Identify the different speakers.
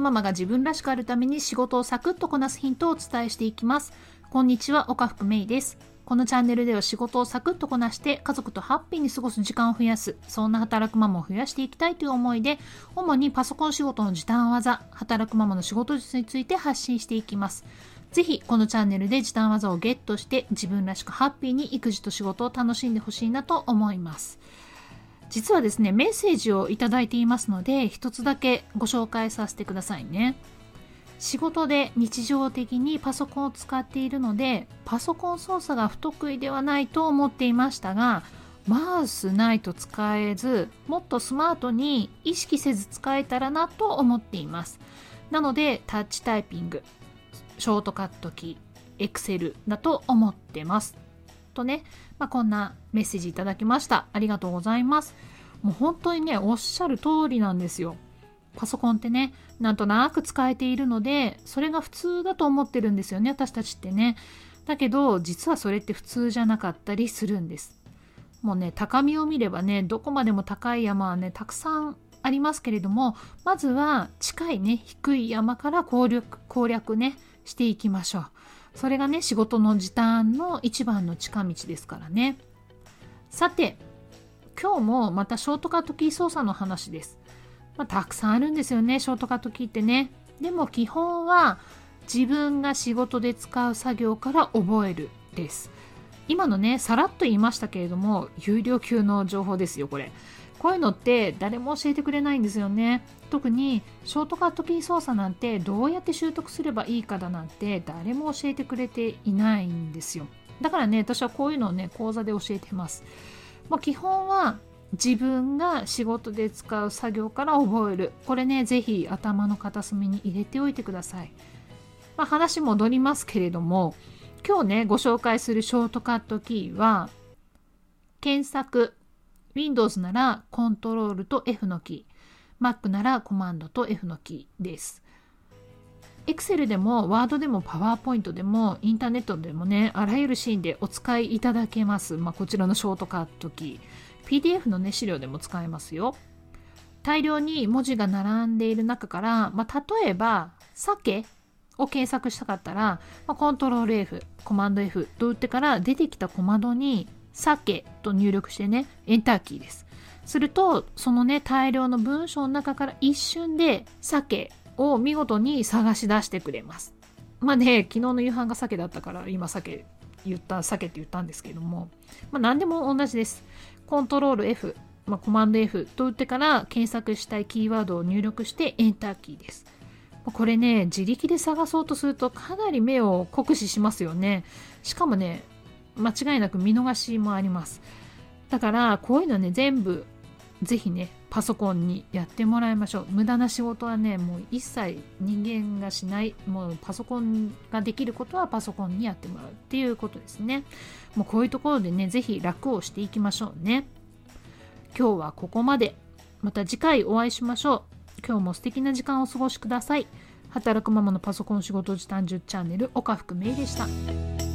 Speaker 1: ママが自分らしくあるために仕事をサクッとこなすヒントをお伝えしていきます。こんにちは岡福芽衣です。このチャンネルでは仕事をサクッとこなして家族とハッピーに過ごす時間を増やすそんな働くママを増やしていきたいという思いで主にパソコン仕事の時短技働くママの仕事術について発信していきます。ぜひこのチャンネルで時短技をゲットして自分らしくハッピーに育児と仕事を楽しんでほしいなと思います。実はですねメッセージをいただいていますので一つだけご紹介させてくださいね仕事で日常的にパソコンを使っているのでパソコン操作が不得意ではないと思っていましたがマウスないと使えずもっとスマートに意識せず使えたらなと思っていますなのでタッチタイピングショートカットキー、Excel だと思ってます。とね、まあ、こんなメッセージいただきました。ありがとうございます。もう本当にね、おっしゃる通りなんですよ。パソコンってね、なんとなく使えているので、それが普通だと思ってるんですよね、私たちってね。だけど、実はそれって普通じゃなかったりするんです。もうね、高みを見ればね、どこまでも高い山はね、たくさんありますけれども、まずは近いね、低い山から攻略、攻略ね、していきましょう。それがね、仕事の時短の一番の近道ですからね。さて、今日もまたショートカットキー操作の話です。まあ、たくさんあるんですよね、ショートカットキーってね。でも基本は自分が仕事で使う作業から覚えるです。今のね、さらっと言いましたけれども、有料級の情報ですよ、これ。こういうのって誰も教えてくれないんですよね。特にショートカットキー操作なんてどうやって習得すればいいかだなんて誰も教えてくれていないんですよ。だからね、私はこういうのをね、講座で教えてます。まあ、基本は自分が仕事で使う作業から覚える。これね、ぜひ頭の片隅に入れておいてください。まあ、話戻りますけれども、今日ね、ご紹介するショートカットキーは、検索、Windows ならコントロールと F のキー、Mac ならコマンドと F のキーです。Excel でも Word でも PowerPoint でもインターネットでもね、あらゆるシーンでお使いいただけます。まあ、こちらのショートカットキー。PDF のね、資料でも使えますよ。大量に文字が並んでいる中から、まあ、例えば、鮭を検索したかったら、まあ、コントロール F、コマンド F と打ってから出てきた小窓に鮭と入力してね、エンターキーです。すると、そのね、大量の文章の中から一瞬で鮭を見事に探し出してくれます。まあね、昨日の夕飯が鮭だったから、今鮭言った、鮭って言ったんですけども、まあ何でも同じです。コントロール F、まあ、コマンド F と打ってから検索したいキーワードを入力してエンターキーです。これね、自力で探そうとするとかなり目を酷使しますよね。しかもね、間違いなく見逃しもあります。だからこういうのね全部ぜひねパソコンにやってもらいましょう。無駄な仕事はねもう一切人間がしない。もうパソコンができることはパソコンにやってもらうっていうことですね。もうこういうところでねぜひ楽をしていきましょうね。今日はここまで。また次回お会いしましょう。今日も素敵な時間をお過ごしください。働くママのパソコン仕事時短10チャンネル岡福芽衣でした。